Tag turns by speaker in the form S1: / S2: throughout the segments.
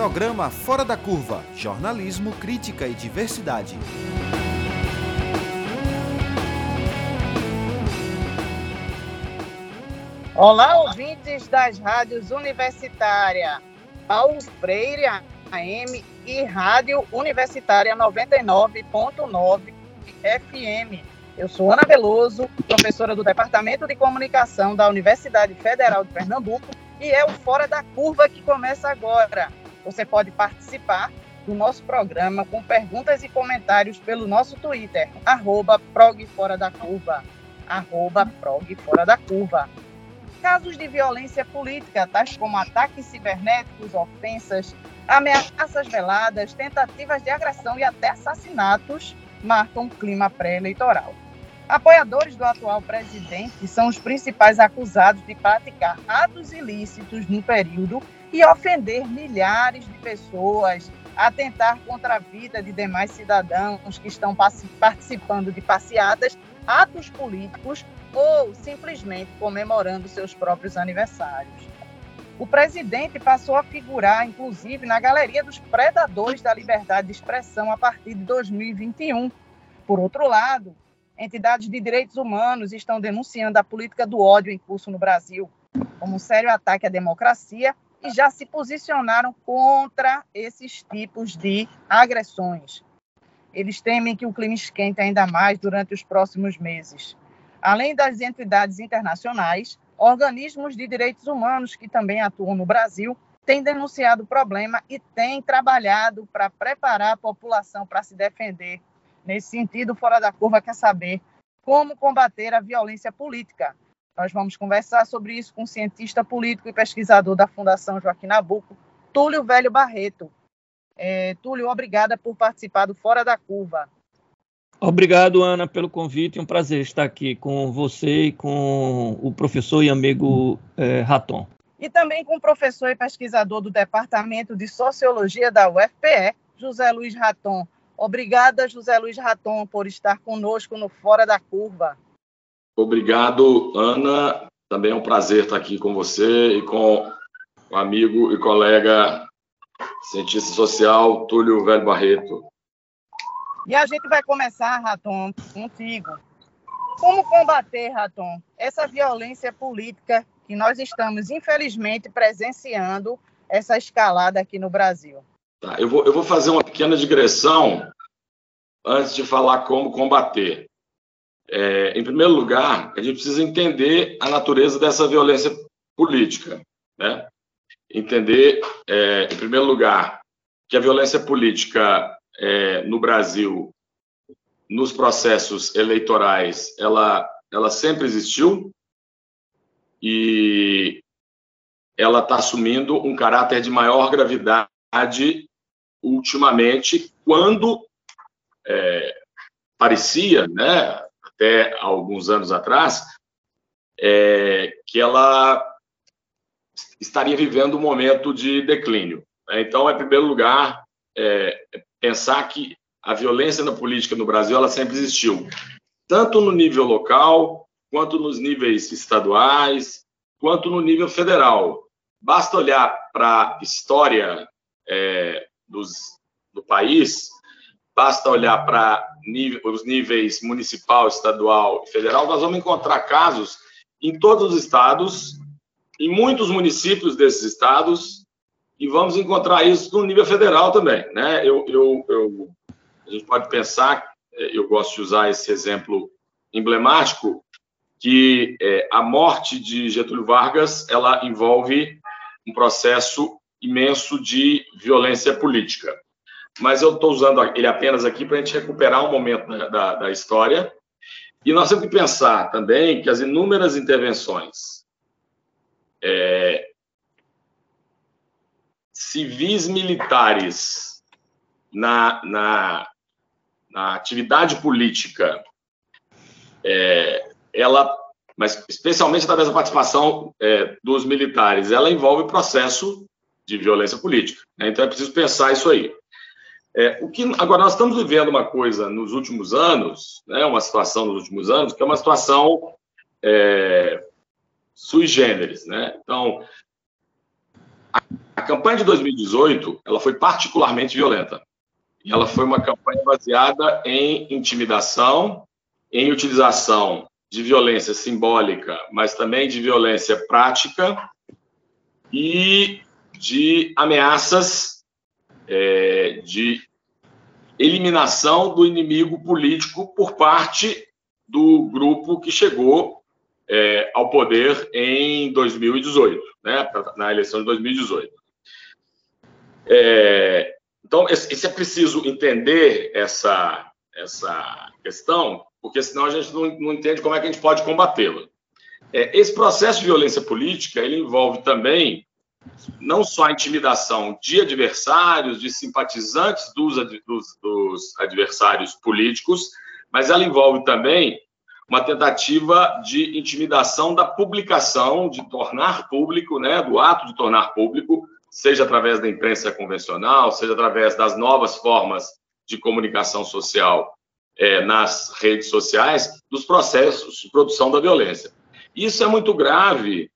S1: Programa Fora da Curva Jornalismo, Crítica e Diversidade.
S2: Olá, ouvintes das rádios universitária Paulo Freire AM e Rádio Universitária 99.9 FM. Eu sou Ana Veloso, professora do Departamento de Comunicação da Universidade Federal de Pernambuco, e é o Fora da Curva que começa agora. Você pode participar do nosso programa com perguntas e comentários pelo nosso Twitter, arroba prog fora da curva, arroba prog fora da curva. Casos de violência política, tais como ataques cibernéticos, ofensas, ameaças veladas, tentativas de agressão e até assassinatos, marcam o clima pré-eleitoral. Apoiadores do atual presidente são os principais acusados de praticar atos ilícitos no período e ofender milhares de pessoas, atentar contra a vida de demais cidadãos que estão participando de passeatas, atos políticos ou simplesmente comemorando seus próprios aniversários. O presidente passou a figurar, inclusive, na galeria dos predadores da liberdade de expressão a partir de 2021. Por outro lado, entidades de direitos humanos estão denunciando a política do ódio em curso no Brasil como um sério ataque à democracia e já se posicionaram contra esses tipos de agressões. Eles temem que o clima esquente ainda mais durante os próximos meses. Além das entidades internacionais, organismos de direitos humanos que também atuam no Brasil têm denunciado o problema e têm trabalhado para preparar a população para se defender Nesse sentido, Fora da Curva quer saber como combater a violência política. Nós vamos conversar sobre isso com o cientista político e pesquisador da Fundação Joaquim Nabuco, Túlio Velho Barreto. É, Túlio, obrigada por participar do Fora da Curva.
S3: Obrigado, Ana, pelo convite. É um prazer estar aqui com você e com o professor e amigo é, Raton.
S2: E também com o professor e pesquisador do Departamento de Sociologia da UFPE, José Luiz Raton. Obrigada, José Luiz Raton, por estar conosco no Fora da Curva.
S4: Obrigado, Ana. Também é um prazer estar aqui com você e com o amigo e colega cientista social Túlio Velho Barreto.
S2: E a gente vai começar, Raton, contigo. Como combater, Raton, essa violência política que nós estamos, infelizmente, presenciando essa escalada aqui no Brasil?
S4: Tá, eu, vou, eu vou fazer uma pequena digressão antes de falar como combater. É, em primeiro lugar, a gente precisa entender a natureza dessa violência política. Né? Entender, é, em primeiro lugar, que a violência política é, no Brasil, nos processos eleitorais, ela, ela sempre existiu e ela está assumindo um caráter de maior gravidade ultimamente, quando é, parecia, né, até alguns anos atrás, é, que ela estaria vivendo um momento de declínio. Então, em primeiro lugar, é, pensar que a violência na política no Brasil ela sempre existiu, tanto no nível local, quanto nos níveis estaduais, quanto no nível federal. Basta olhar para a história é, dos, do país, basta olhar para os níveis municipal, estadual e federal, nós vamos encontrar casos em todos os estados, em muitos municípios desses estados, e vamos encontrar isso no nível federal também. Né? Eu, eu, eu, a gente pode pensar, eu gosto de usar esse exemplo emblemático, que é, a morte de Getúlio Vargas ela envolve um processo imenso de violência política. Mas eu estou usando ele apenas aqui para a gente recuperar um momento da, da, da história. E nós temos que pensar também que as inúmeras intervenções é, civis militares na, na, na atividade política, é, ela, mas especialmente através da participação é, dos militares, ela envolve processo de violência política. Né? Então é preciso pensar isso aí. É, o que agora nós estamos vivendo uma coisa nos últimos anos, né, uma situação nos últimos anos que é uma situação é, sui generis, né? Então a, a campanha de 2018 ela foi particularmente violenta. E ela foi uma campanha baseada em intimidação, em utilização de violência simbólica, mas também de violência prática e de ameaças é, de eliminação do inimigo político por parte do grupo que chegou é, ao poder em 2018, né, na eleição de 2018. É, então, esse é preciso entender essa, essa questão, porque senão a gente não, não entende como é que a gente pode combatê-la. É, esse processo de violência política ele envolve também não só a intimidação de adversários, de simpatizantes dos, dos, dos adversários políticos, mas ela envolve também uma tentativa de intimidação da publicação, de tornar público, né, do ato de tornar público, seja através da imprensa convencional, seja através das novas formas de comunicação social é, nas redes sociais, dos processos de produção da violência. Isso é muito grave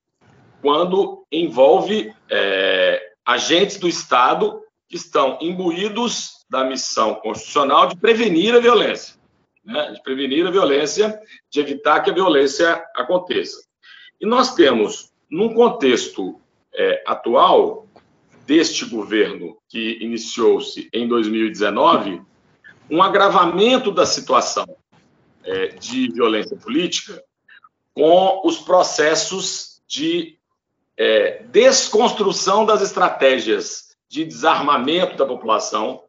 S4: quando envolve é, agentes do Estado que estão imbuídos da missão constitucional de prevenir a violência, né? de prevenir a violência, de evitar que a violência aconteça. E nós temos, num contexto é, atual deste governo que iniciou-se em 2019, um agravamento da situação é, de violência política com os processos de é, desconstrução das estratégias de desarmamento da população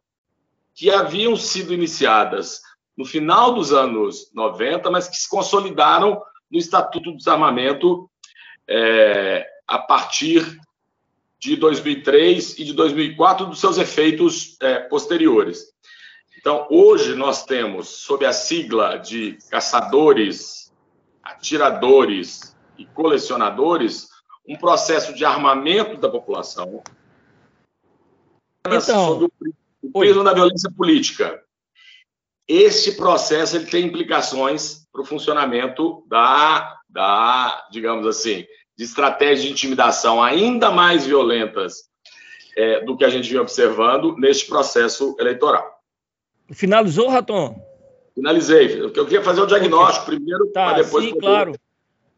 S4: que haviam sido iniciadas no final dos anos 90, mas que se consolidaram no Estatuto do Desarmamento é, a partir de 2003 e de 2004, dos seus efeitos é, posteriores. Então, hoje nós temos, sob a sigla de caçadores, atiradores e colecionadores, um processo de armamento da população então, sobre o peso da violência política. Este processo ele tem implicações para o funcionamento da, da, digamos assim, de estratégias de intimidação ainda mais violentas é, do que a gente vem observando neste processo eleitoral.
S3: Finalizou, Raton?
S4: Finalizei. Eu queria fazer o diagnóstico primeiro,
S3: tá, para depois. Sim, poder... claro.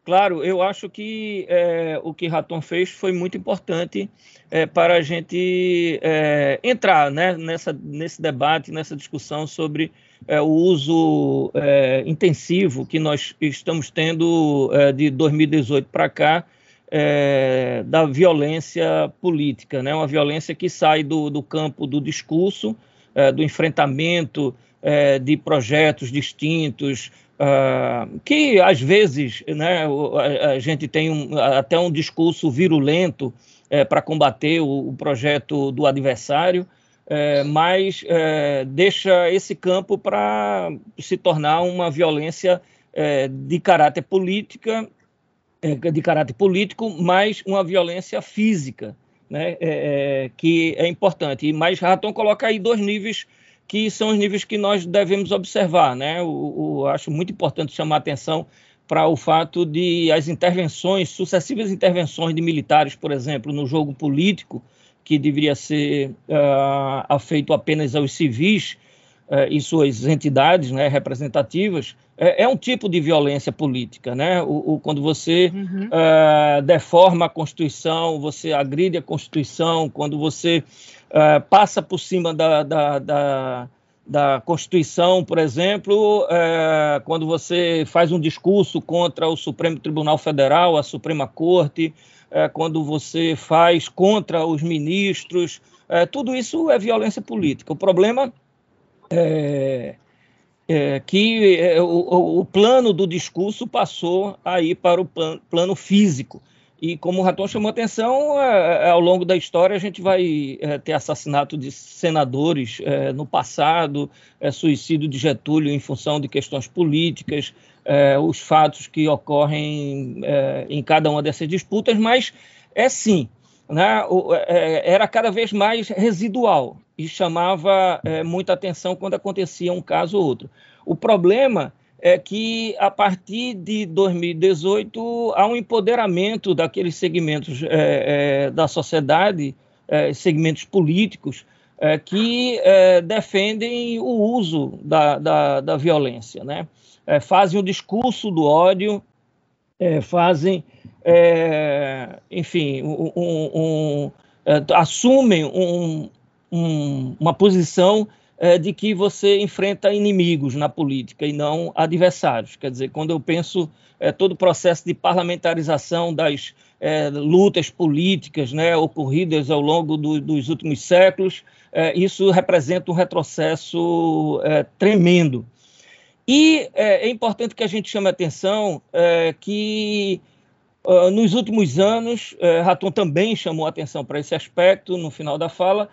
S3: Claro, eu acho que é, o que Raton fez foi muito importante é, para a gente é, entrar né, nessa, nesse debate, nessa discussão sobre é, o uso é, intensivo que nós estamos tendo é, de 2018 para cá da violência política, né, uma violência que sai do, do campo do discurso, do enfrentamento de projetos distintos, Uh, que às vezes né, a, a gente tem um, até um discurso virulento é, para combater o, o, projeto do adversário, é, mas é, deixa esse campo para se tornar uma violência é, de caráter política, é, de caráter político, mas uma violência física, né, é, que é importante. Mais Raton coloca aí dois níveis que são os níveis que nós devemos observar. Né? O, o acho muito importante chamar a atenção para o fato de as intervenções, sucessivas intervenções de militares, por exemplo, no jogo político, que deveria ser uh, afeito apenas aos civis uh, e suas entidades né, representativas, é, é, um tipo de violência política. Né? O, o quando você uhum. uh, deforma a Constituição, você agride a Constituição, quando você uh, passa por cima da, da, da, da Constituição, por exemplo, uh, quando você faz um discurso contra o Supremo Tribunal Federal, a Suprema Corte, uh, quando você faz contra os ministros, tudo isso é violência política. O problema é, é que o, o, plano do discurso passou aí para o plano físico. E como o Raton chamou atenção, é, é, ao longo da história a gente vai é, ter assassinato de senadores é, no passado, é, suicídio de Getúlio em função de questões políticas, é, os fatos que ocorrem em cada uma dessas disputas, mas é sim, né, era cada vez mais residual e chamava muita atenção quando acontecia um caso ou outro. O problema é que, a partir de 2018, há um empoderamento daqueles segmentos é, é, da sociedade, é, segmentos políticos, é, que é, defendem o uso da, da, da violência, né? É, fazem o discurso do ódio, fazem, enfim, um, um, assumem um, uma posição é, de que você enfrenta inimigos na política e não adversários. Quer dizer, quando eu penso é, todo o processo de parlamentarização das é, lutas políticas né, ocorridas ao longo do, dos últimos séculos, isso representa um retrocesso tremendo. E é, importante que a gente chame a atenção que nos últimos anos, Raton também chamou atenção para esse aspecto no final da fala,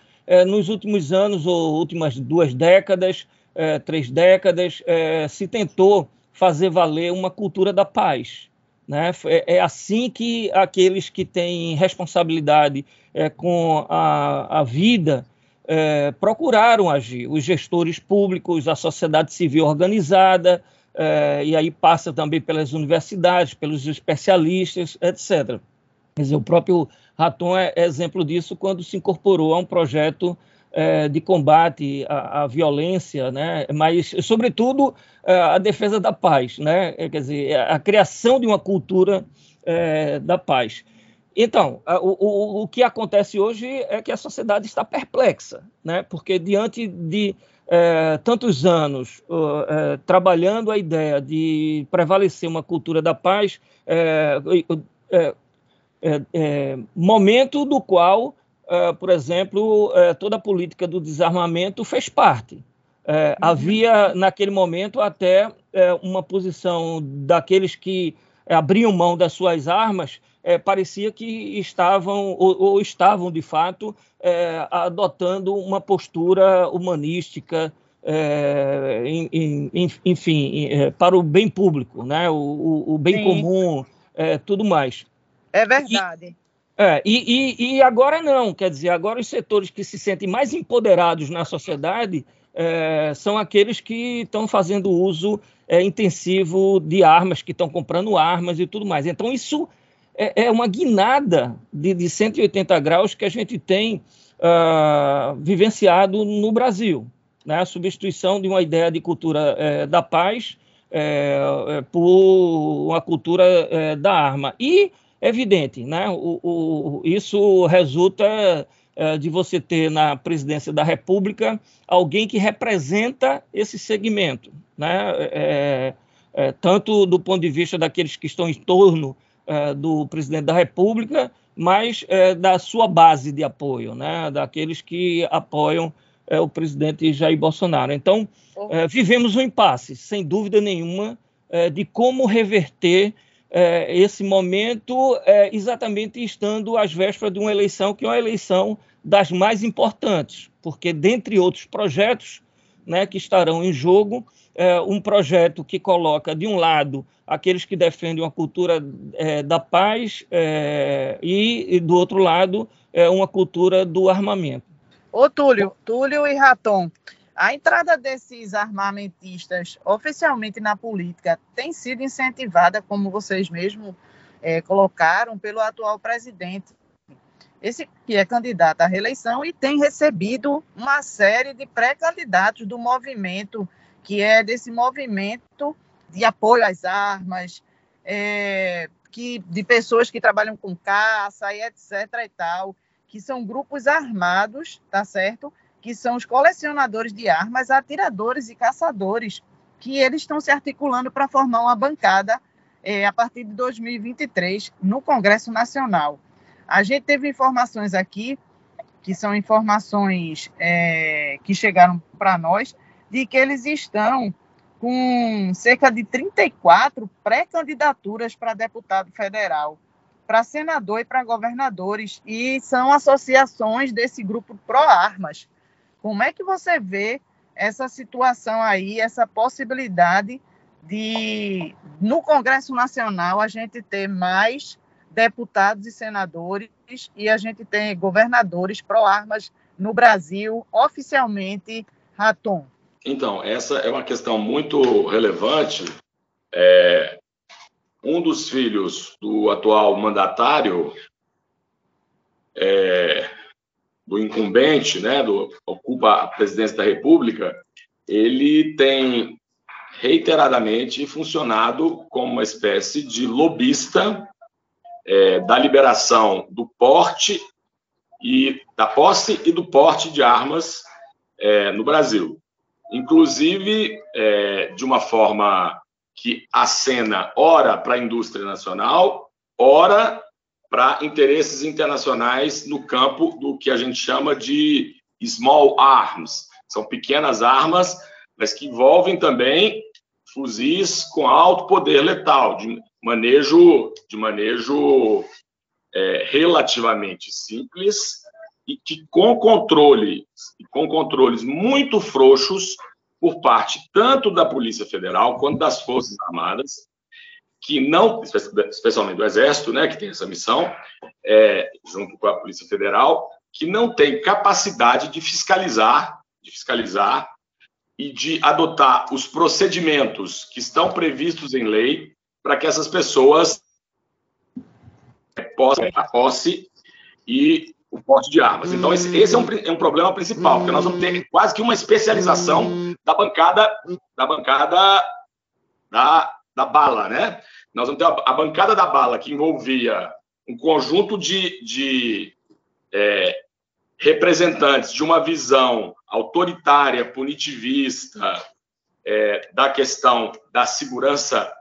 S3: nos últimos anos, ou últimas duas décadas, é, três décadas, é, se tentou fazer valer uma cultura da paz. Né? É, é assim que aqueles que têm responsabilidade é, com a, a vida é, procuraram agir, os gestores públicos, a sociedade civil organizada, e aí passa também pelas universidades, pelos especialistas, etc. Quer dizer, o próprio Raton é exemplo disso quando se incorporou a um projeto é, de combate à, à, violência, né? mas, sobretudo, é, a defesa da paz, né? É, quer dizer, a criação de uma cultura é, da paz. Então, o, o, o, que acontece hoje é que a sociedade está perplexa, né? porque diante de é, tantos anos é, trabalhando a ideia de prevalecer uma cultura da paz, é, é, é, momento do qual, é, por exemplo, é, toda a política do desarmamento fez parte. É, uhum. Havia, naquele momento, até é, uma posição daqueles que abriam mão das suas armas, parecia que estavam, ou, ou estavam, de fato, adotando uma postura humanística, enfim, para o bem público, né? o, o bem Sim. comum, tudo mais.
S2: É verdade.
S3: E, é, e, e, e, agora não, quer dizer, agora os setores que se sentem mais empoderados na sociedade é, são aqueles que estão fazendo uso é, intensivo de armas, que estão comprando armas e tudo mais. Então, isso é, é uma guinada de, de 180 graus que a gente tem uh, vivenciado no Brasil. Né? A substituição de uma ideia de cultura é, da paz é, por uma cultura da arma. E evidente, né? O, o, isso resulta é, de você ter na presidência da República alguém que representa esse segmento, né? É, é, tanto do ponto de vista daqueles que estão em torno do presidente da República, mas da sua base de apoio, né? Daqueles que apoiam o presidente Jair Bolsonaro. Então, vivemos um impasse, sem dúvida nenhuma, de como reverter é, esse momento é, exatamente estando às vésperas de uma eleição que é uma eleição das mais importantes, porque, dentre outros projetos né, que estarão em jogo, é, um projeto que coloca, de um lado, aqueles que defendem uma cultura é, da paz é, e, e, do outro lado, é, uma cultura do armamento.
S2: Ô, Túlio, Túlio e Raton, a entrada desses armamentistas oficialmente na política tem sido incentivada, como vocês mesmos é, colocaram, pelo atual presidente. Esse que é candidato à reeleição e tem recebido uma série de pré-candidatos do movimento, que é desse movimento de apoio às armas, é, que, de pessoas que trabalham com caça e etc. e tal, que são grupos armados, tá certo? Que são os colecionadores de armas, atiradores e caçadores, que eles estão se articulando para formar uma bancada é, a partir de 2023 no Congresso Nacional. A gente teve informações aqui, que são informações é, que chegaram para nós, de que eles estão com cerca de 34 pré-candidaturas para deputado federal, para senador e para governadores, e são associações desse grupo pró-armas. Como é que você vê essa situação aí, essa possibilidade de, no Congresso Nacional, a gente ter mais deputados e senadores e a gente ter governadores pró-armas no Brasil, oficialmente, Raton?
S4: Então, essa é uma questão muito relevante. É, um dos filhos do atual mandatário, é, do incumbente, né, do ocupa a presidência da República, ele tem reiteradamente funcionado como uma espécie de lobista é, da liberação do porte e da posse e do porte de armas é, no Brasil, inclusive é, de uma forma que acena ora para a indústria nacional, ora para interesses internacionais no campo do que a gente chama de small arms. São pequenas armas, mas que envolvem também fuzis com alto poder letal, de manejo, de manejo é, relativamente simples e que com controle, com controles muito frouxos por parte tanto da Polícia Federal quanto das Forças Armadas, que não, especialmente do Exército, né, que tem essa missão, é, junto com a Polícia Federal, que não tem capacidade de fiscalizar, de fiscalizar e de adotar os procedimentos que estão previstos em lei para que essas pessoas possam a posse e o porte de armas. Então, esse, esse é, um, é, um, problema principal, porque nós vamos ter quase que uma especialização da bancada da bancada da, da bala, né? Nós vamos ter a, a bancada da bala, que envolvia um conjunto de, de é, representantes de uma visão autoritária, punitivista, é, da questão da segurança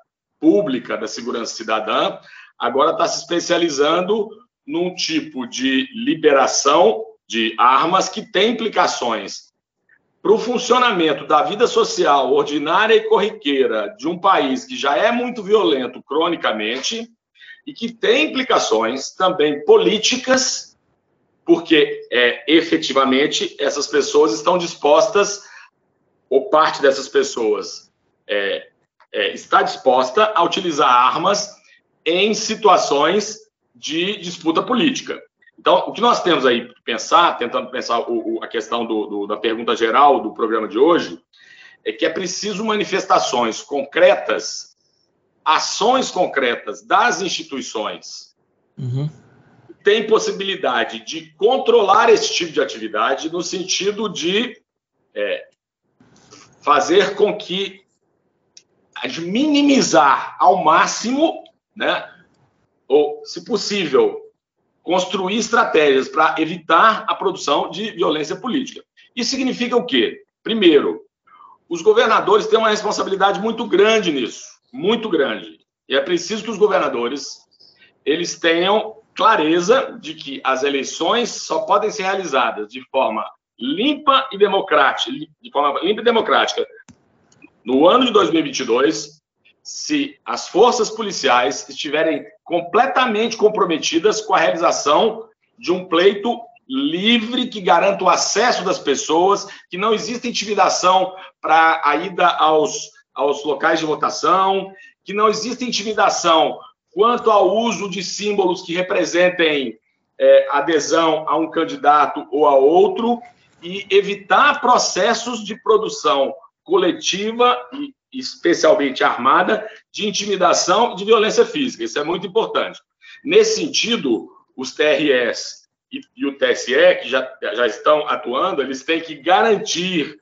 S4: pública, da segurança cidadã, agora está se especializando num tipo de liberação de armas que tem implicações para o funcionamento da vida social ordinária e corriqueira de um país que já é muito violento cronicamente e que tem implicações também políticas, porque é, efetivamente essas pessoas estão dispostas, ou parte dessas pessoas é, é, está disposta a utilizar armas em situações de disputa política. Então, o que nós temos aí que pensar, tentando pensar o, o, a questão do, do, da pergunta geral do programa de hoje, é que é preciso manifestações concretas, ações concretas das instituições. Uhum. Tem possibilidade de controlar esse tipo de atividade no sentido de é, fazer com que de minimizar ao máximo, né, ou, se possível, construir estratégias para evitar a produção de violência política. Isso significa o quê? Primeiro, os governadores têm uma responsabilidade muito grande nisso, muito grande. E é preciso que os governadores eles tenham clareza de que as eleições só podem ser realizadas de forma limpa e democrática, de forma limpa e democrática no ano de 2022, se as forças policiais estiverem completamente comprometidas com a realização de um pleito livre que garanta o acesso das pessoas, que não exista intimidação para a ida aos, aos locais de votação, que não exista intimidação quanto ao uso de símbolos que representem é, adesão a um candidato ou a outro e evitar processos de produção coletiva e especialmente armada, de intimidação e de violência física. Isso é muito importante. Nesse sentido, os TRS e, e o TSE, que já, já estão atuando, eles têm que garantir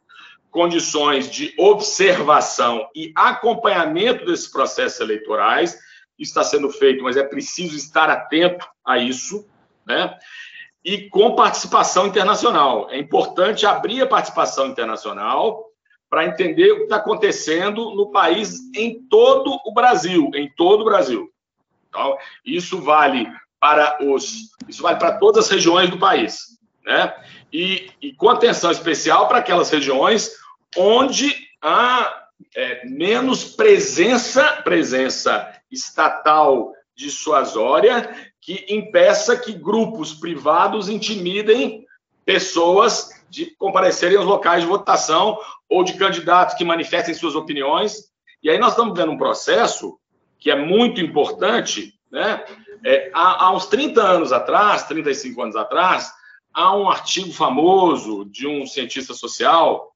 S4: condições de observação e acompanhamento desses processos eleitorais. Isso está sendo feito, mas é preciso estar atento a isso, né? E com participação internacional. É importante abrir a participação internacional para entender o que está acontecendo no país em todo o Brasil, em todo o Brasil. Então, isso vale para os, isso vale para todas as regiões do país, né? E, e com atenção especial para aquelas regiões onde há é, menos presença, presença estatal dissuasória que impeça que grupos privados intimidem pessoas de comparecerem aos locais de votação ou de candidatos que manifestem suas opiniões. E aí nós estamos vendo um processo que é muito importante, né? É, há, há uns 30 anos atrás, 35 anos atrás, há um artigo famoso de um cientista social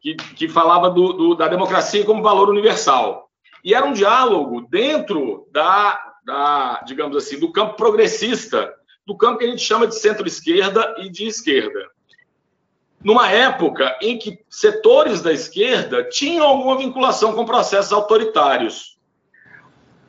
S4: que, que falava do, do, da democracia como valor universal. E era um diálogo dentro da, da, digamos assim, do campo progressista, do campo que a gente chama de centro-esquerda e de esquerda. Numa época em que setores da esquerda tinham alguma vinculação com processos autoritários.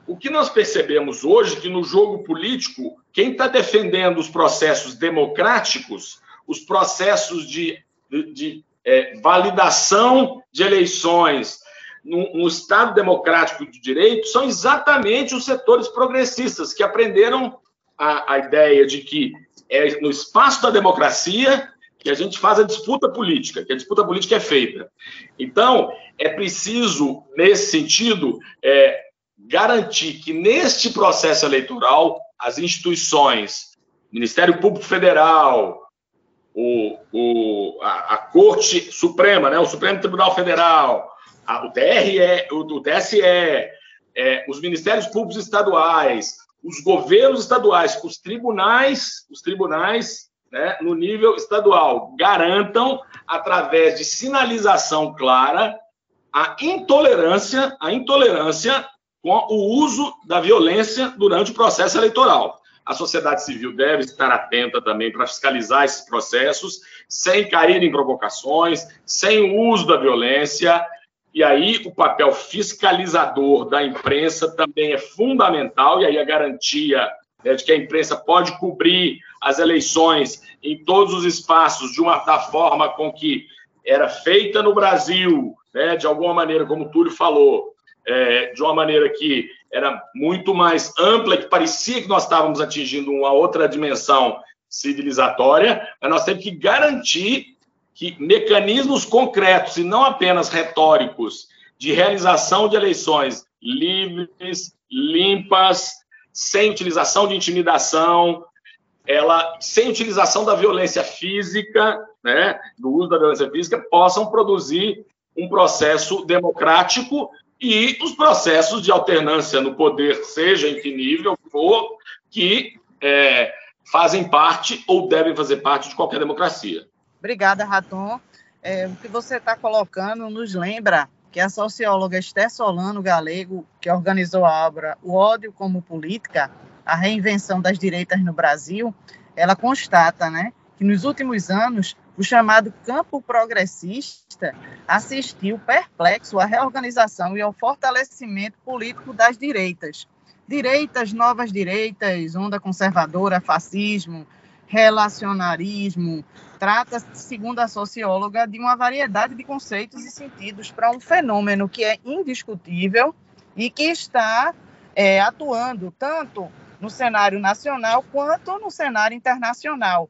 S4: O que nós percebemos hoje é que no jogo político, quem está defendendo os processos democráticos, os processos de, de, de é, validação de eleições, no Estado democrático de direito são exatamente os setores progressistas que aprenderam a, a ideia de que é no espaço da democracia que a gente faz a disputa política, que a disputa política é feita. Então, é preciso, nesse sentido, é, garantir que neste processo eleitoral as instituições, Ministério Público Federal, o, o, a, a Corte Suprema, né, o Supremo Tribunal Federal, a, o TRE, o, o TSE, é, os ministérios públicos estaduais, os governos estaduais, os tribunais, os tribunais né, no nível estadual garantam, através de sinalização clara, a intolerância, a intolerância com o uso da violência durante o processo eleitoral. A sociedade civil deve estar atenta também para fiscalizar esses processos, sem cair em provocações, sem o uso da violência, e aí o papel fiscalizador da imprensa também é fundamental, e aí a garantia né, de que a imprensa pode cobrir as eleições em todos os espaços de uma da forma com que era feita no Brasil, né, de alguma maneira, como o Túlio falou, é, de uma maneira que era muito mais ampla, que parecia que nós estávamos atingindo uma outra dimensão civilizatória, mas nós temos que garantir que mecanismos concretos e não apenas retóricos de realização de eleições livres, limpas, sem utilização de intimidação, ela sem utilização da violência física, né, do uso da violência física, possam produzir um processo democrático e os processos de alternância no poder, seja em que nível for, que é, fazem parte ou devem fazer parte de qualquer democracia.
S2: Obrigada, Raton. É, o que você está colocando nos lembra que a socióloga Esther Solano Galego, que organizou a obra O Ódio como Política, a reinvenção das direitas no Brasil, ela constata né, que nos últimos anos o chamado campo progressista assistiu perplexo à reorganização e ao fortalecimento político das direitas. Direitas, novas direitas, onda conservadora, fascismo, relacionarismo, Trata-se, segundo a socióloga, de uma variedade de conceitos e sentidos para um fenômeno que é indiscutível e que está é, atuando tanto no cenário nacional quanto no cenário internacional.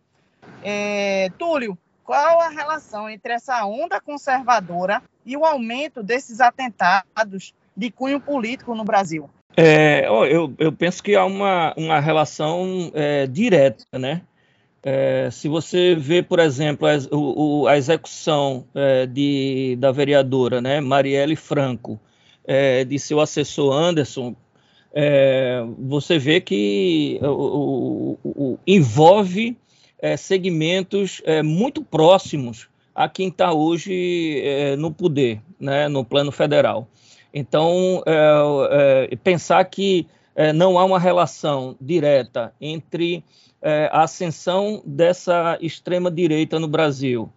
S2: É, Túlio, qual a relação entre essa onda conservadora e o aumento desses atentados de cunho político no Brasil?
S3: É, eu, eu, penso que há uma, uma relação é, direta, né? É, se você vê, por exemplo, a, o, a execução é, de, da vereadora né, Marielle Franco, é, de seu assessor Anderson, é, você vê que o, o, envolve é, segmentos é, muito próximos a quem está hoje no poder, né, no plano federal. Então, pensar que não há uma relação direta entre é, a ascensão dessa extrema-direita no Brasil.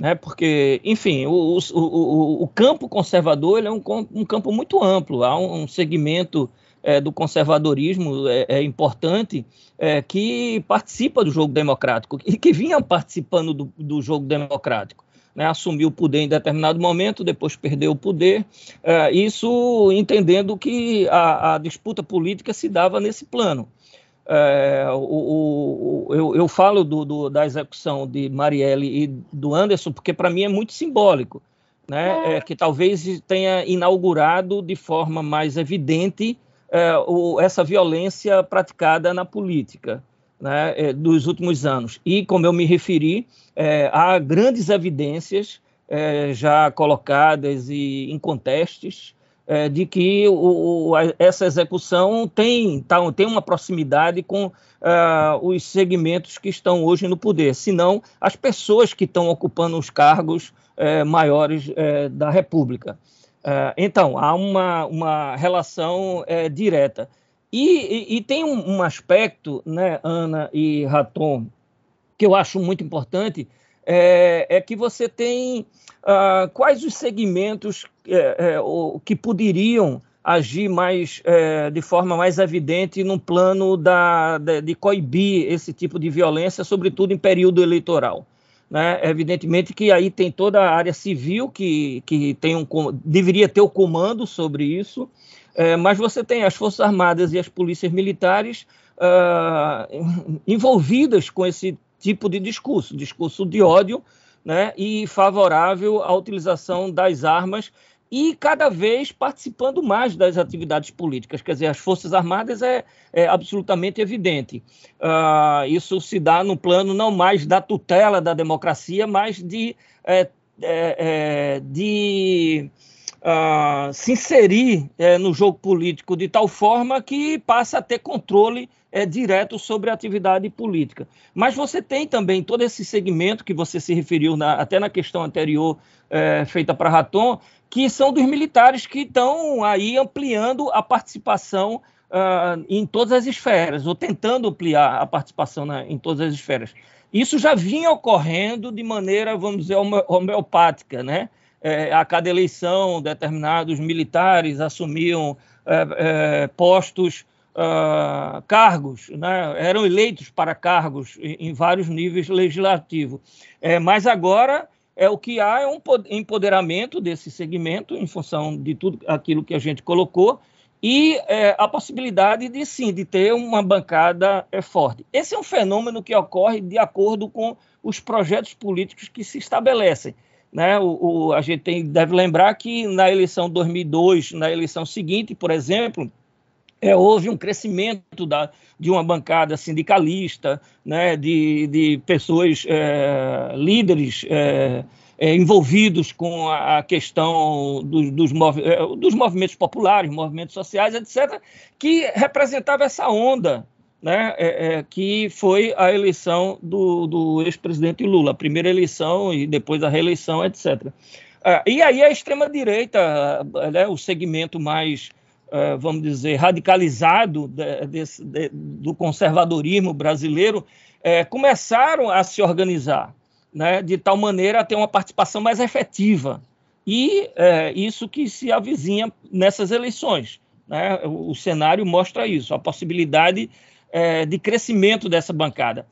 S3: Né? Porque, enfim, o, o, o, o campo conservador ele é um, um, campo muito amplo, há um, um segmento é, do conservadorismo é, é importante é, que participa do jogo democrático e que vinha participando do, do jogo democrático. Né, assumiu o poder em determinado momento, depois perdeu o poder, é, isso entendendo que a, a, disputa política se dava nesse plano. É, o, o, eu, eu, falo do, do, da execução de Marielle e do Anderson porque para mim é muito simbólico, né? É. é. que talvez tenha inaugurado de forma mais evidente é, o, essa violência praticada na política né, é, dos últimos anos. E, como eu me referi, é, há grandes evidências já colocadas e em contestes é, de que o, o, essa execução tem, tá, tem uma proximidade com uh, os segmentos que estão hoje no poder, senão as pessoas que estão ocupando os cargos uh, maiores da República. então, há uma, uma relação direta. E, e, e, tem um, um, aspecto, né, Ana e Raton, que eu acho muito importante, é, é que você tem uh, quais os segmentos é, é, o, que poderiam agir mais é, de forma mais evidente no plano da, de, de, coibir esse tipo de violência, sobretudo em período eleitoral. Né? Evidentemente que aí tem toda a área civil que, que tem um, deveria ter o comando sobre isso, é, mas você tem as Forças Armadas e as polícias militares uh, envolvidas com esse tipo de discurso, discurso de ódio né, e favorável à utilização das armas e cada vez participando mais das atividades políticas. Quer dizer, as Forças Armadas é, é absolutamente evidente. Uh, isso se dá no plano não mais da tutela da democracia, mas de, é, é, é de uh, se inserir é, no jogo político de tal forma que passa a ter controle é, direto sobre a atividade política. Mas você tem também todo esse segmento que você se referiu na, até na questão anterior é, feita para Raton, que são dos militares que estão aí ampliando a participação uh, em todas as esferas, ou tentando ampliar a participação na, em todas as esferas. Isso já vinha ocorrendo de maneira, vamos dizer, homeopática, né? É, a cada eleição, determinados militares assumiam é, é, postos uh, cargos, né? eram eleitos para cargos em, em vários níveis legislativos. É, mas agora é o que há é um empoderamento desse segmento em função de tudo aquilo que a gente colocou e é, a possibilidade de sim de ter uma bancada é, forte. Esse é um fenômeno que ocorre de acordo com os projetos políticos que se estabelecem. Né? O, o, a gente tem, deve lembrar que na eleição 2002, na eleição seguinte, por exemplo, é, houve um crescimento da, de uma bancada sindicalista, né, de, de pessoas é, líderes é, é, envolvidos com a, questão do, dos, movi é, dos movimentos populares, movimentos sociais, etc., que representava essa onda né, é, é, que foi a eleição do, do ex-presidente Lula, a primeira eleição e depois a reeleição, etc. Ah, e aí a extrema-direita, né, o segmento mais eh, vamos dizer, radicalizado de, de, de, do conservadorismo brasileiro, é, começaram a se organizar, né, de tal maneira a ter uma participação mais efetiva. E é, isso que se avizinha nessas eleições. Né, o, o cenário mostra isso, a possibilidade é, de crescimento dessa bancada.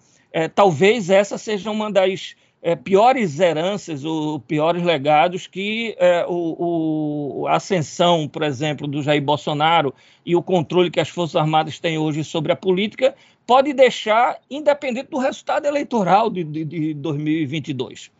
S3: talvez essa seja uma das é, piores heranças ou piores legados que é, o, o, a ascensão, por exemplo, do Jair Bolsonaro e o controle que as Forças Armadas têm hoje sobre a política pode deixar, independente do resultado eleitoral de, de, de 2022.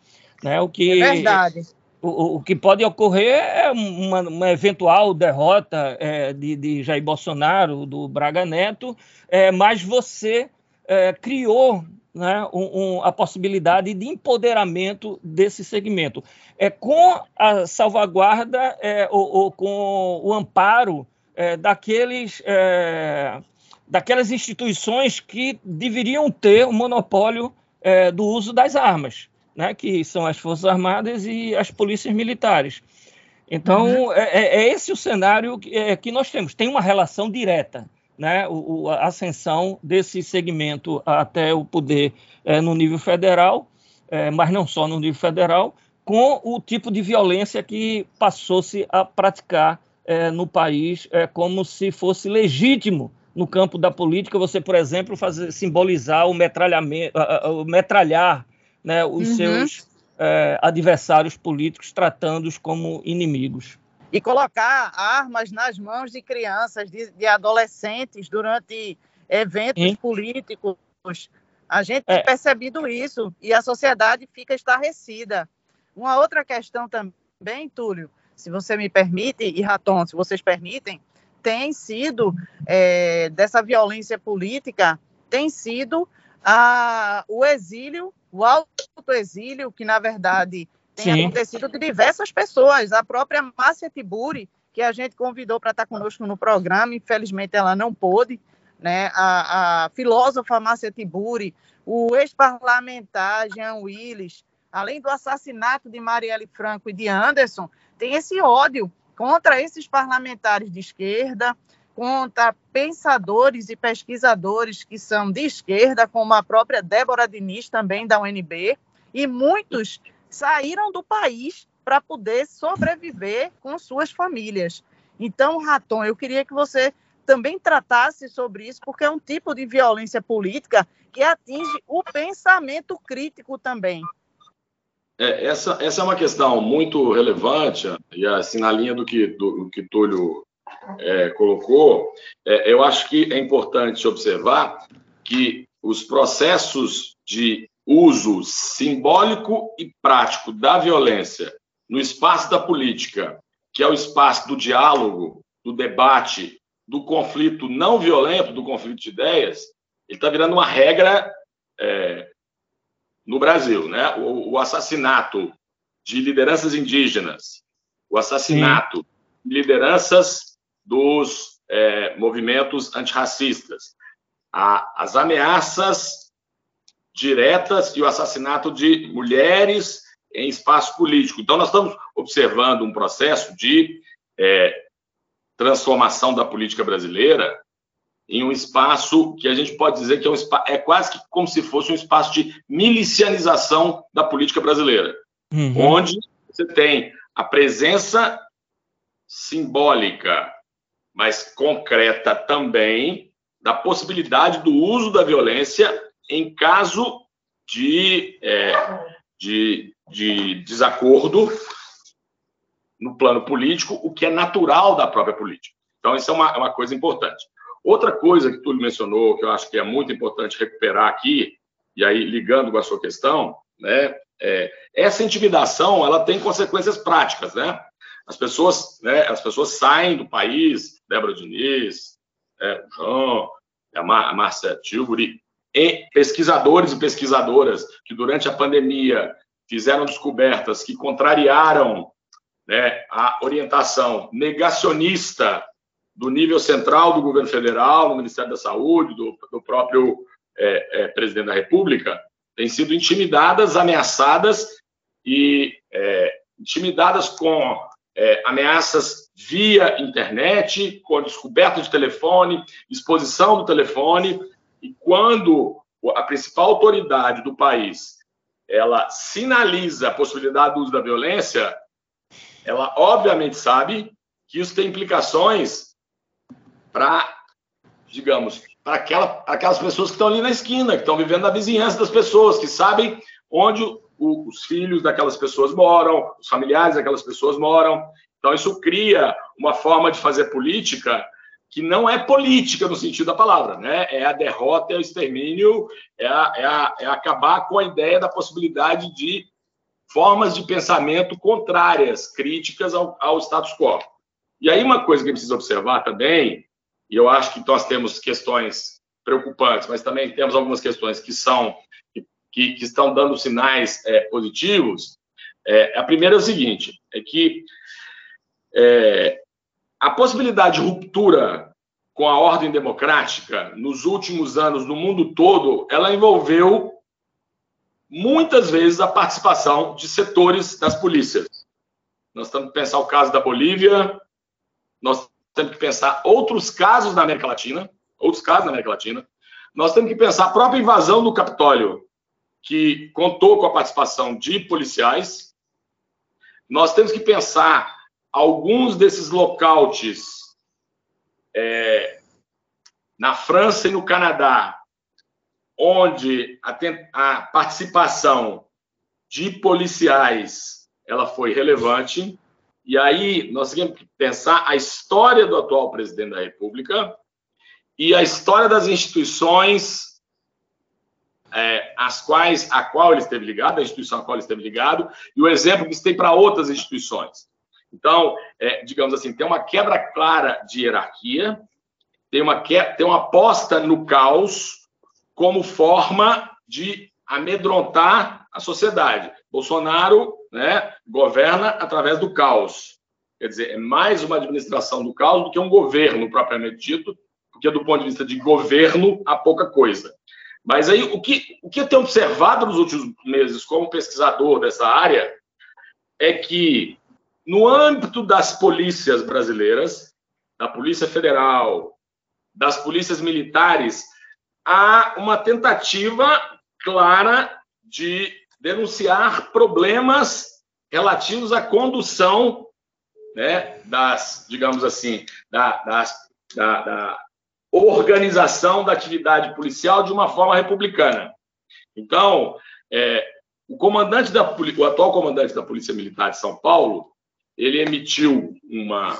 S3: Né? O que,
S2: é verdade.
S3: O, o, que pode ocorrer é uma, uma eventual derrota é, de, de, Jair Bolsonaro, do Braga Neto, é, mas você é, criou né, um, um, a possibilidade de empoderamento desse segmento. É, com a salvaguarda é, ou, ou, com o amparo é, daqueles, é, daquelas instituições que deveriam ter o monopólio é, do uso das armas, né, que são as Forças Armadas e as polícias militares. Então, uhum. é, é, é, esse o cenário que, que nós temos. Tem uma relação direta né, o, a ascensão desse segmento até o poder é, no nível federal, é, mas não só no nível federal, com o tipo de violência que passou-se a praticar é, no país é, como se fosse legítimo no campo da política você, por exemplo, fazer, simbolizar o metralhamento, o metralhar né, os uhum. seus é, adversários políticos, tratando-os como inimigos
S2: e colocar armas nas mãos de crianças, de, de adolescentes durante eventos Sim. políticos. A gente é. tem percebido isso e a sociedade fica estarrecida. Uma outra questão também, Túlio, se você me permite, e Raton, se vocês permitem, tem sido, é, dessa violência política, tem sido a, o exílio, o autoexílio, que na verdade tem Sim. acontecido de diversas pessoas. A própria Márcia Tiburi, que que a gente convidou para estar conosco no programa, infelizmente ela não pôde, né? A, a filósofa Márcia Tiburi, o ex-parlamentar Jean Willis, além do assassinato de Marielle Franco e de Anderson, tem esse ódio contra esses parlamentares de esquerda, contra pensadores e pesquisadores que são de esquerda, como a própria Débora Diniz, também da UNB, e muitos saíram do país para poder sobreviver com suas famílias. Então, Raton, eu queria que você também tratasse sobre isso, porque é um tipo de violência política que atinge o pensamento crítico também.
S4: É, essa, essa é uma questão muito relevante, e assim, na linha do que, do, do que Túlio é, colocou, é, eu acho que é importante observar que os processos de uso simbólico e prático da violência no espaço da política, que é o espaço do diálogo, do debate, do conflito não violento, do conflito de ideias, ele está virando uma regra é, no Brasil, né? O, o, assassinato de lideranças indígenas, o assassinato Sim. de lideranças dos é, movimentos antirracistas, a, as ameaças diretas e o assassinato de mulheres em espaço político. Então, nós estamos observando um processo de é, transformação da política brasileira em um espaço que a gente pode dizer que é, um, é quase que como se fosse um espaço de milicianização da política brasileira, uhum. onde você tem a presença simbólica, mas concreta também, da possibilidade do uso da violência em caso de, é, de, de desacordo no plano político, o que é natural da própria política. Então, isso é uma, é uma coisa importante. Outra coisa que tu mencionou, que eu acho que é muito importante recuperar aqui, e aí ligando com a sua questão, né, é, essa intimidação ela tem consequências práticas, né? As pessoas, né, as pessoas saem do país, Débora Diniz, é, o João, a, Mar, a Márcia Tilbury, e pesquisadores e pesquisadoras que durante a pandemia fizeram descobertas que contrariaram né, a orientação negacionista do nível central do governo federal, do Ministério da Saúde, do, do próprio é, é, presidente da República, têm sido intimidadas, ameaçadas e é, intimidadas com é, ameaças via internet, com descoberta de telefone, exposição do telefone, e quando a principal autoridade do país ela sinaliza a possibilidade do uso da violência, ela obviamente sabe que isso tem implicações para, digamos, para aquela, aquelas pessoas que estão ali na esquina, que estão vivendo na vizinhança das pessoas, que sabem onde os filhos daquelas pessoas moram, os familiares daquelas pessoas moram. Então, isso cria uma forma de fazer política que não é política no sentido da palavra, né? É a derrota, é o extermínio, é, a, é, a, é acabar com a ideia da possibilidade de formas de pensamento contrárias, críticas ao, ao status quo. E aí uma coisa que precisa observar também e eu acho que nós temos questões preocupantes, mas também temos algumas questões que são que, que estão dando sinais é, positivos. É, a primeira é o seguinte: é que é, a possibilidade de ruptura com a ordem democrática nos últimos anos no mundo todo, ela envolveu muitas vezes a participação de setores das polícias. Nós temos que pensar o caso da Bolívia, nós temos que pensar outros casos na América Latina, outros casos na América Latina. Nós temos que pensar a própria invasão do Capitólio, que contou com a participação de policiais. Nós temos que pensar alguns desses lockouts é, na França e no Canadá, onde a, a participação de policiais ela foi relevante. E aí nós temos que pensar a história do atual presidente da República e a história das instituições é, as quais a qual ele esteve ligado, a instituição a qual ele esteve ligado, e o exemplo que isso tem para outras instituições. Então, é, digamos assim, tem uma quebra clara de hierarquia, tem uma, tem uma aposta no caos como forma de amedrontar a sociedade. Bolsonaro né, governa através do caos. quer dizer, é mais uma administração do caos do que um governo propriamente dito, porque do ponto de vista de governo há pouca coisa. Mas aí o que, o que eu tenho observado nos últimos meses como pesquisador dessa área é que no âmbito das polícias brasileiras, da Polícia Federal, das polícias militares, há uma tentativa clara de denunciar problemas relativos à condução né, das, digamos assim, da, das, da, da organização da atividade policial de uma forma republicana. Então, é, o comandante da o atual comandante da Polícia Militar de São Paulo, ele emitiu uma,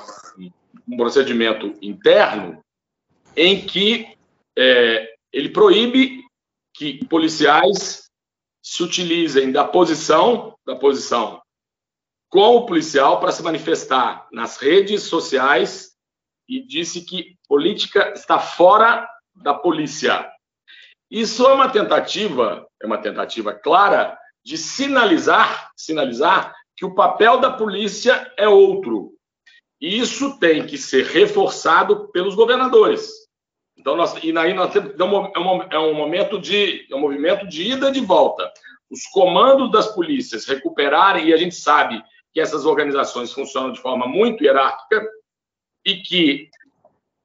S4: um procedimento interno em que é, ele proíbe que policiais se utilizem da posição da posição com o policial para se manifestar nas redes sociais e disse que política está fora da polícia. Isso é uma tentativa, é uma tentativa clara de sinalizar, sinalizar que o papel da polícia é outro. E isso tem que ser reforçado pelos governadores. Então, nós, e aí nós temos, é, um, é um momento de, é um movimento de ida e de volta. Os comandos das polícias recuperarem, e a gente sabe que essas organizações funcionam de forma muito hierárquica e que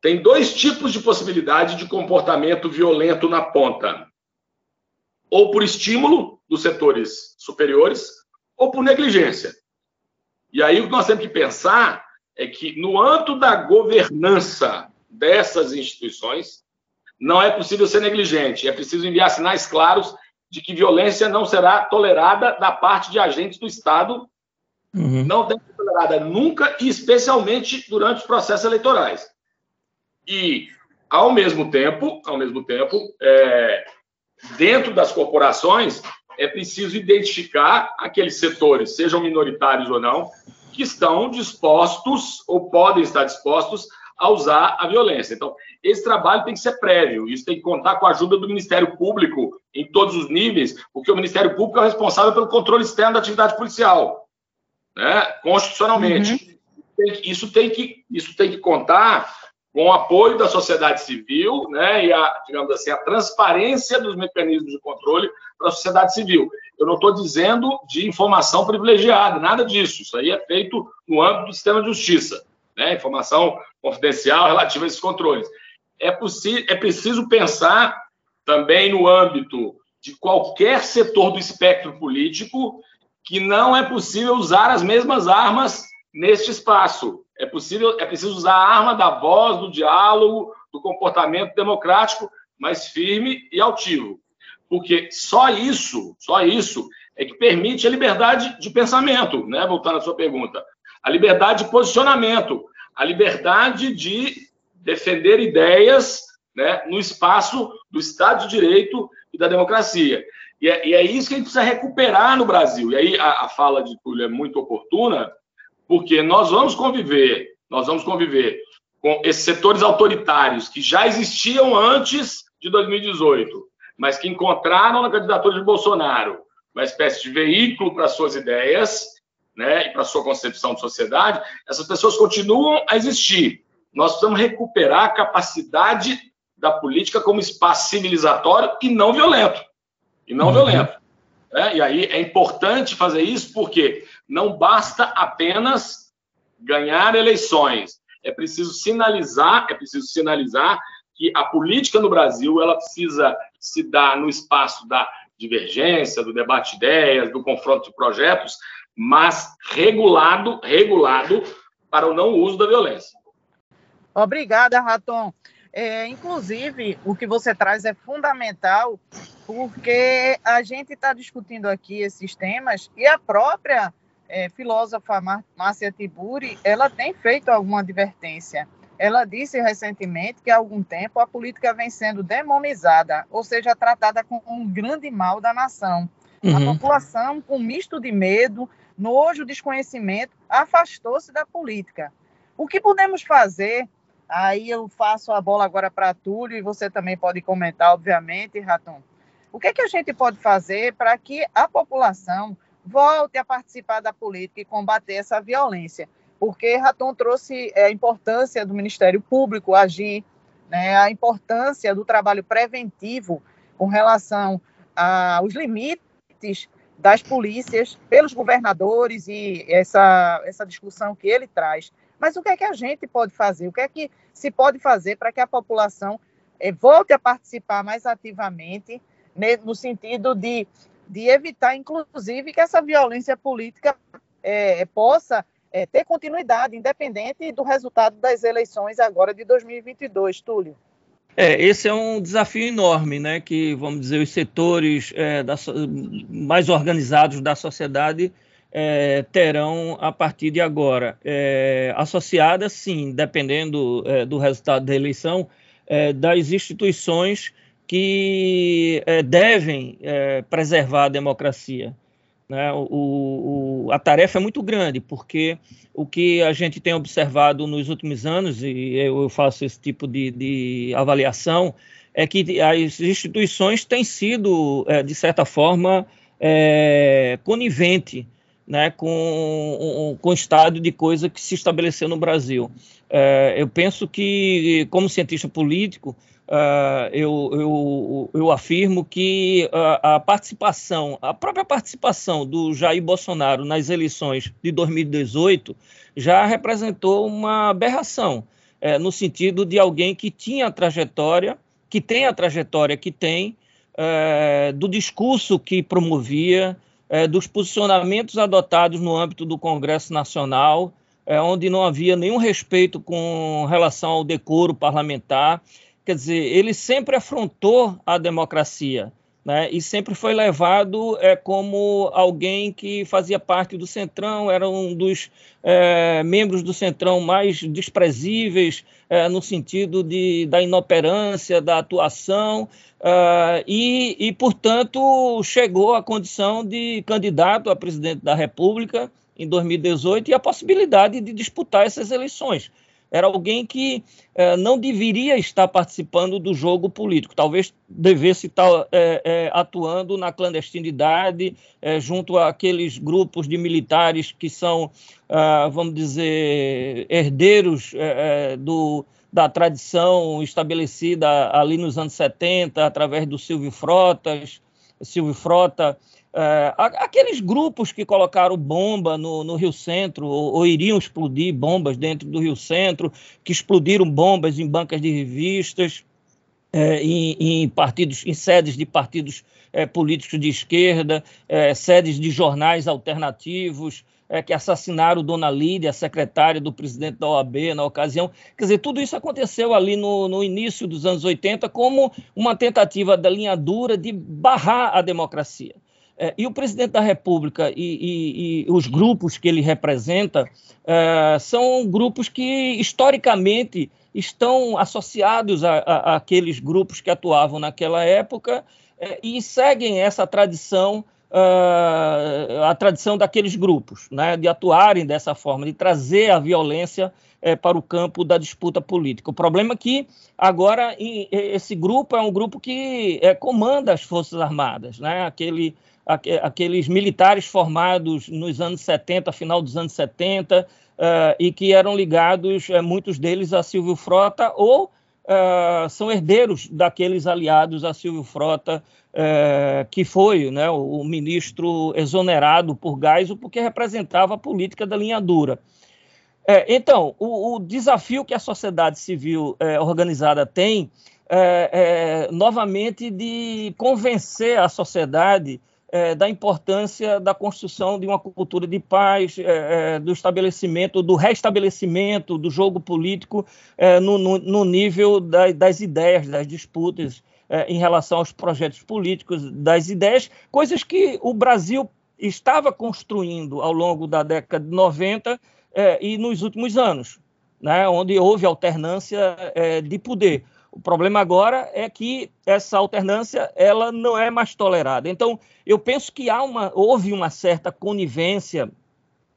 S4: tem dois tipos de possibilidade de comportamento violento na ponta. Ou por estímulo dos setores superiores, ou por negligência. E aí o que nós temos que pensar é que, no âmbito da governança dessas instituições, não é possível ser negligente, é preciso enviar sinais claros de que violência não será tolerada da parte de agentes do Estado, uhum. não deve ser tolerada nunca, e especialmente durante os processos eleitorais. E, ao mesmo tempo, ao mesmo tempo, é, dentro das corporações, é preciso identificar aqueles setores, sejam minoritários ou não, que estão dispostos ou podem estar dispostos a usar a violência. Então, esse trabalho tem que ser prévio, isso tem que contar com a ajuda do Ministério Público em todos os níveis, porque o Ministério Público é responsável pelo controle externo da atividade policial, né, constitucionalmente. Uhum. Isso, tem que, isso tem que contar com o apoio da sociedade civil, né, e a, digamos assim, a transparência dos mecanismos de controle para a sociedade civil. Eu não estou dizendo de informação privilegiada, nada disso. Isso aí é feito no âmbito do sistema de justiça né, informação confidencial relativa a esses controles. É, é preciso pensar também no âmbito de qualquer setor do espectro político que não é possível usar as mesmas armas neste espaço. É possível, é preciso usar a arma da voz, do diálogo, do comportamento democrático, mais firme e altivo. Porque só isso, só isso é que permite a liberdade de pensamento, né? Voltando à sua pergunta a liberdade de posicionamento, a liberdade de defender ideias né, no espaço do Estado de Direito e da democracia. E é, e é, isso que a gente precisa recuperar no Brasil. E aí a, a fala de Túlio é muito oportuna, porque nós vamos conviver, nós vamos conviver com esses setores autoritários que já existiam antes de 2018, mas que encontraram na candidatura de Bolsonaro uma espécie de veículo para suas ideias né, e para sua concepção de sociedade, essas pessoas continuam a existir. Nós precisamos recuperar a capacidade da política como espaço civilizatório e não violento. E não uhum. violento. Né? E aí é importante fazer isso porque não basta apenas ganhar eleições. É preciso sinalizar, é preciso sinalizar que a política no Brasil ela precisa se dar no espaço da divergência, do debate de ideias, do confronto de projetos, mas regulado, regulado para o não uso da violência.
S2: Obrigada, Raton. É, inclusive, o que você traz é fundamental, porque a gente está discutindo aqui esses temas e a própria é, filósofa Márcia Tiburi, ela tem feito alguma advertência. Ela disse recentemente que há algum tempo a política vem sendo demonizada, ou seja, tratada como um grande mal da nação. Uhum. A população, com um misto de medo, nojo, desconhecimento, afastou-se da política. O que podemos fazer? Aí eu faço a bola agora para Túlio e você também pode comentar, obviamente, Raton. O que, é que a gente pode fazer para que a população volte a participar da política e combater essa violência? porque Raton trouxe é, a importância do Ministério Público agir, né, a importância do trabalho preventivo com relação aos limites das polícias pelos governadores e essa, essa discussão que ele traz. Mas o que é que a gente pode fazer? O que é que se pode fazer para que a população é, volte a participar mais ativamente, né, no sentido de, de evitar, inclusive, que essa violência política é, possa é, ter continuidade, independente do resultado das eleições agora de 2022, Túlio?
S3: É, esse é um desafio enorme, né? Que vamos dizer os setores é, da, mais organizados da sociedade é, terão a partir de agora. É, associada, sim, dependendo é, do resultado da eleição, é, das instituições que devem preservar a democracia. Né? O, o, a tarefa é muito grande, porque o que a gente tem observado nos últimos anos, e eu faço esse tipo de, de avaliação, é que as instituições têm sido, é, de certa forma, é, conivente né, com, com o estado de coisa que se estabeleceu no Brasil. É, eu penso que, como cientista político, Uh, eu, eu, eu, afirmo que a, a, participação, a própria participação do Jair Bolsonaro nas eleições de 2018 já representou uma aberração, é, no sentido de alguém que tinha a trajetória, que tem a trajetória que tem, é, do discurso que promovia, é, dos posicionamentos adotados no âmbito do Congresso Nacional, é, onde não havia nenhum respeito com relação ao decoro parlamentar quer dizer, ele sempre afrontou a democracia, né? E sempre foi levado é, como alguém que fazia parte do Centrão, era um dos é, membros do Centrão mais desprezíveis é, no sentido de, da inoperância, da atuação, uh, e, e, portanto, chegou à condição de candidato a presidente da República em 2018 e a possibilidade de disputar essas eleições. Era alguém que é, não deveria estar participando do jogo político, talvez devesse estar é, é, atuando na clandestinidade, junto àqueles grupos de militares que são, ah, vamos dizer, herdeiros do, da tradição estabelecida ali nos anos 70, através do Silvio Frotas, Silvio Frota, é, aqueles grupos que colocaram bomba no, no Rio Centro, ou, ou, iriam explodir bombas dentro do Rio Centro, que explodiram bombas em bancas de revistas, é, em, em, partidos, em sedes de partidos é, políticos de esquerda, sedes de jornais alternativos, é, que assassinaram Dona Lídia, secretária do presidente da OAB na ocasião. Quer dizer, tudo isso aconteceu ali no, no início dos anos 80 como uma tentativa da linha dura de barrar a democracia. É, e o presidente da República e, e, e os grupos que ele representa é, são grupos que, historicamente, estão associados aqueles grupos que atuavam naquela época é, e seguem essa tradição, uh, a tradição daqueles grupos, né, de atuarem dessa forma, de trazer a violência é, para o campo da disputa política. O problema é que agora esse grupo é um grupo que é, comanda as Forças Armadas, né, aquele aqueles militares formados nos anos 70, final dos anos 70, uh, eh, e que eram ligados, uh, muitos deles, a Silvio Frota, ou uh, são herdeiros daqueles aliados a Silvio Frota, que foi né, o, ministro exonerado por Geisel, porque representava a política da linha dura. então, o, o, desafio que a sociedade civil organizada tem é, novamente, de convencer a sociedade é, da importância da construção de uma cultura de paz, é, é, do estabelecimento, do restabelecimento do jogo político é, no, no, no, nível da, das ideias, das disputas é, em relação aos projetos políticos, das ideias, coisas que o Brasil estava construindo ao longo da década de 90 é, e nos últimos anos, né, onde houve alternância de poder. O problema agora é que essa alternância ela não é mais tolerada. Então, eu penso que há uma, houve uma certa conivência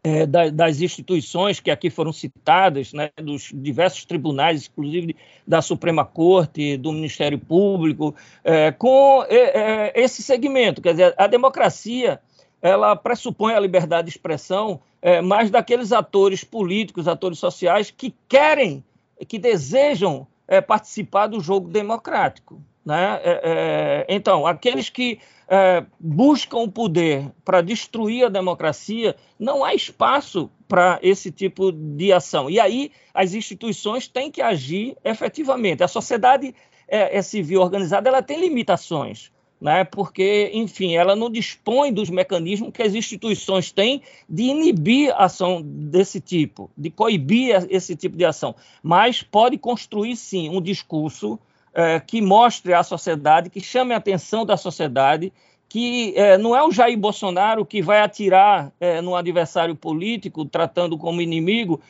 S3: é, das, das instituições que aqui foram citadas, né, dos diversos tribunais, inclusive da Suprema Corte, do Ministério Público, é, com é, é esse segmento. Quer dizer, a democracia ela pressupõe a liberdade de expressão é, mais daqueles atores políticos, atores sociais que querem, que desejam é, participar do jogo democrático. Né? É, é então, aqueles que é, buscam o poder para destruir a democracia, não há espaço para esse tipo de ação. E aí as instituições têm que agir efetivamente. A sociedade é, é civil organizada ela tem limitações né? porque, enfim, ela não dispõe dos mecanismos que as instituições têm de inibir ação desse tipo, de coibir esse tipo de ação, mas pode construir, sim, um discurso é, que mostre à sociedade, que chame a atenção da sociedade, que é, não é o Jair Bolsonaro que vai atirar é, no adversário político, tratando como inimigo,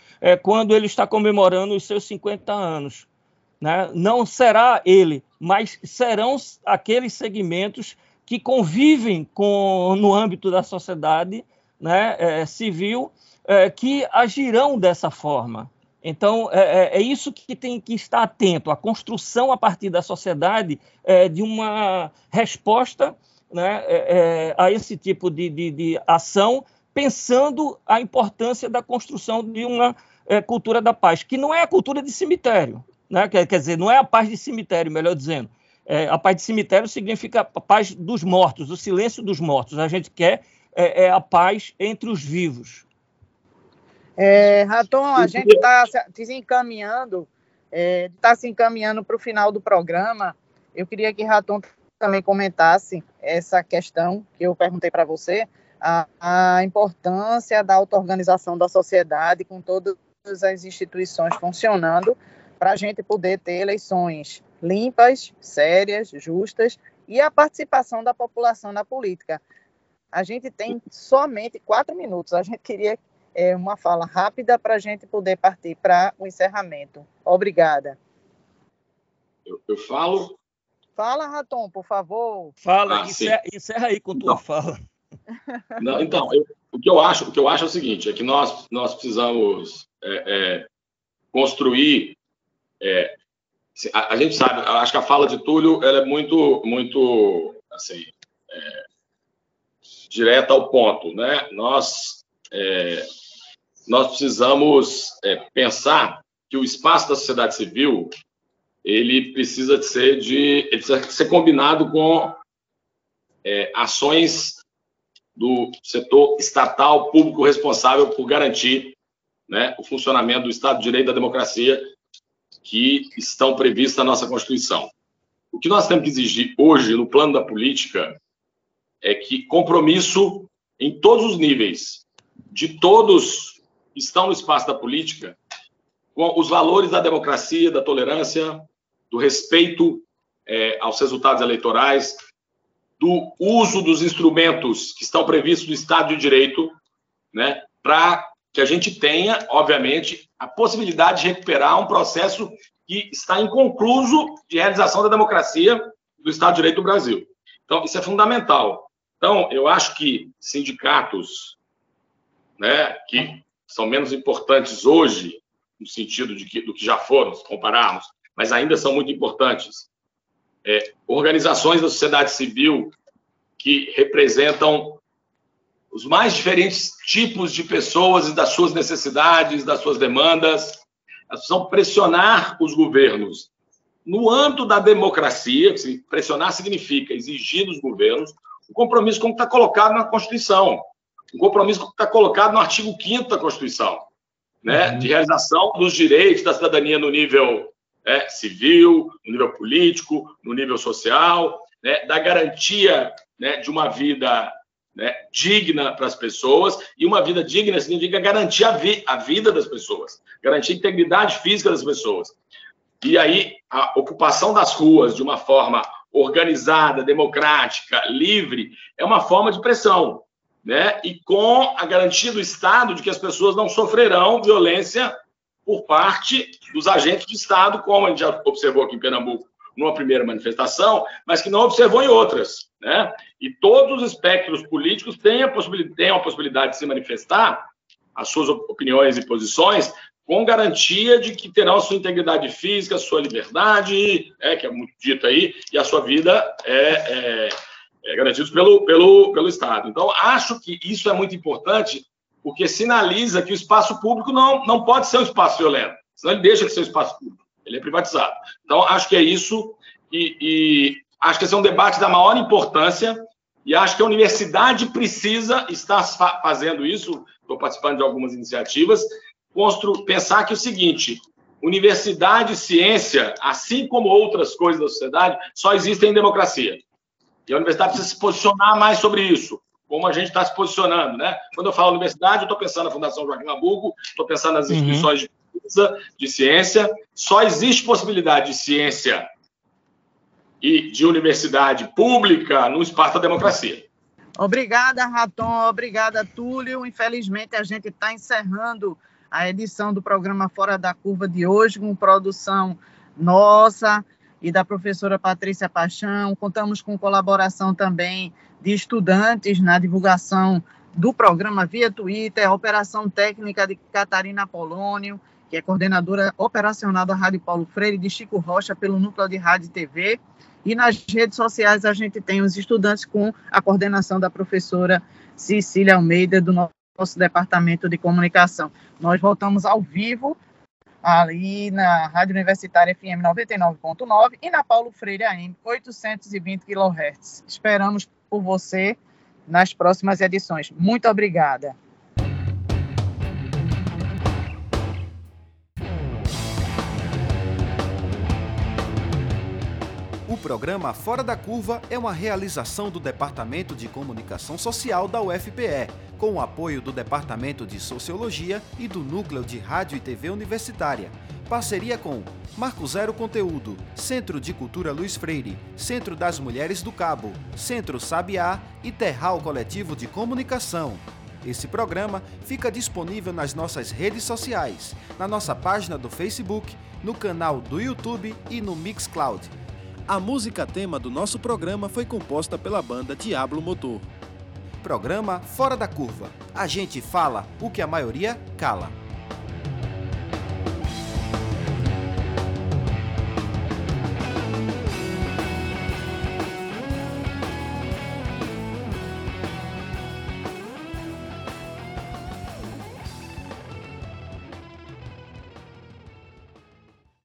S3: quando ele está comemorando os seus 50 anos. Né? Não será ele, mas serão aqueles segmentos que convivem com, no âmbito da sociedade né, é, civil é, que agirão dessa forma. Então, é, é, é, isso que tem que estar atento, a construção a partir da sociedade é, de uma resposta né, é, a esse tipo de, de, de, ação, pensando a importância da construção de uma cultura da paz, que não é a cultura de cemitério. Né? Quer, quer dizer, não é a paz de cemitério, melhor dizendo. É, a paz de cemitério significa a paz dos mortos, o silêncio dos mortos. A gente quer é, é a paz entre os vivos.
S2: É, Raton, a gente está se encaminhando, está é, se encaminhando para o final do programa. Eu queria que Raton também comentasse essa questão que eu perguntei para você, a, a importância da auto-organização da sociedade com todas as instituições funcionando para a gente poder ter eleições limpas, sérias, justas e a participação da população na política. A gente tem somente quatro minutos. A gente queria é, uma fala rápida para a gente poder partir para o encerramento. Obrigada.
S4: Eu, eu, falo?
S2: Fala, Raton, por favor.
S3: Fala, ah, encerra, encerra, aí com tua fala.
S4: Não, então, eu, o, que eu acho, o que eu acho é o seguinte, é que nós, nós precisamos é, é, construir é, a, a, gente sabe, acho que a fala de Túlio ela é muito, muito, assim, é, direta ao ponto, né? Nós, é, nós precisamos é, pensar que o espaço da sociedade civil ele precisa de ser de, precisa ser combinado com é, ações do setor estatal público responsável por garantir né, o funcionamento do Estado de Direito da democracia que estão previstas na nossa Constituição. O que nós temos que exigir hoje no plano da política é que compromisso em todos os níveis, de todos que estão no espaço da política, com os valores da democracia, da tolerância, do respeito é, aos resultados eleitorais, do uso dos instrumentos que estão previstos no Estado de Direito, né, para que a gente tenha, obviamente, a possibilidade de recuperar um processo que está inconcluso de realização da democracia do Estado de Direito do Brasil. Então, isso é fundamental. Então, eu acho que sindicatos, né, que são menos importantes hoje, no sentido de que, do que já foram, se compararmos, mas ainda são muito importantes, é, organizações da sociedade civil que representam os mais diferentes tipos de pessoas e das suas necessidades, das suas demandas. Elas precisam pressionar os governos. No âmbito da democracia, pressionar significa exigir dos governos o compromisso como está colocado na Constituição, um compromisso que está colocado no artigo 5 da Constituição, né, uhum. de realização dos direitos da cidadania no nível é, civil, no nível político, no nível social, né, da garantia né, de uma vida né, digna para as pessoas, e uma vida digna significa garantir a, vi a vida das pessoas, garantir a integridade física das pessoas. E aí, a ocupação das ruas de uma forma organizada, democrática, livre, é uma forma de pressão, né? E com a garantia do Estado de que as pessoas não sofrerão violência por parte dos agentes de Estado, como a gente já observou aqui em Pernambuco numa primeira manifestação, mas que não observou em outras. Né? E todos os espectros políticos têm a, possibilidade, têm a possibilidade de se manifestar as suas opiniões e posições com garantia de que terão a sua integridade física, sua liberdade, é, que é muito dito aí, e a sua vida é, é, é, pelo, pelo, pelo Estado. Então, acho que isso é muito importante, porque sinaliza que o espaço público não, não pode ser um espaço violento, senão ele deixa de ser um espaço público, ele é privatizado. Então, acho que é isso, e, e acho que esse é um debate da maior importância, e acho que a universidade precisa estar fazendo isso, estou participando de algumas iniciativas, pensar que é o seguinte, universidade e ciência, assim como outras coisas da sociedade, só existem em democracia. E a universidade precisa se posicionar mais sobre isso, como a gente está se posicionando, né? Quando eu falo universidade, eu estou pensando na Fundação Joaquim Nabuco, estou pensando nas uhum. instituições uhum. de pesquisa, de ciência. Só existe possibilidade de ciência e de universidade pública no espaço da democracia.
S2: Obrigada, Raton. Obrigada, Túlio. Infelizmente, a gente está encerrando a edição do programa Fora da Curva de hoje, com produção nossa, e da professora Patrícia Paixão. Contamos com colaboração também de estudantes na divulgação do programa via Twitter, a operação técnica de Catarina Polônio, que é coordenadora operacional da Rádio Paulo Freire, de Chico Rocha, pelo Núcleo de Rádio e TV. E nas redes sociais a gente tem os estudantes com a coordenação da professora Cecília Almeida, do nosso departamento de comunicação. Nós voltamos ao vivo ali na Rádio Universitária FM 99.9 e na Paulo Freire AM 820 kHz. Esperamos por você nas próximas edições. Muito obrigada.
S1: Programa Fora da Curva é uma realização do Departamento de Comunicação Social da UFPE, com o apoio do Departamento de Sociologia e do Núcleo de Rádio e TV Universitária. Parceria com Marco Zero Conteúdo, Centro de Cultura Luiz Freire, Centro das Mulheres do Cabo, Centro Sabiá e Terral Coletivo de Comunicação. Esse programa fica disponível nas nossas redes sociais, na nossa página do Facebook, no canal do YouTube e no Mixcloud. A música tema do nosso programa foi composta pela banda Diablo Motor. Programa Fora da Curva. A gente fala o que a maioria cala.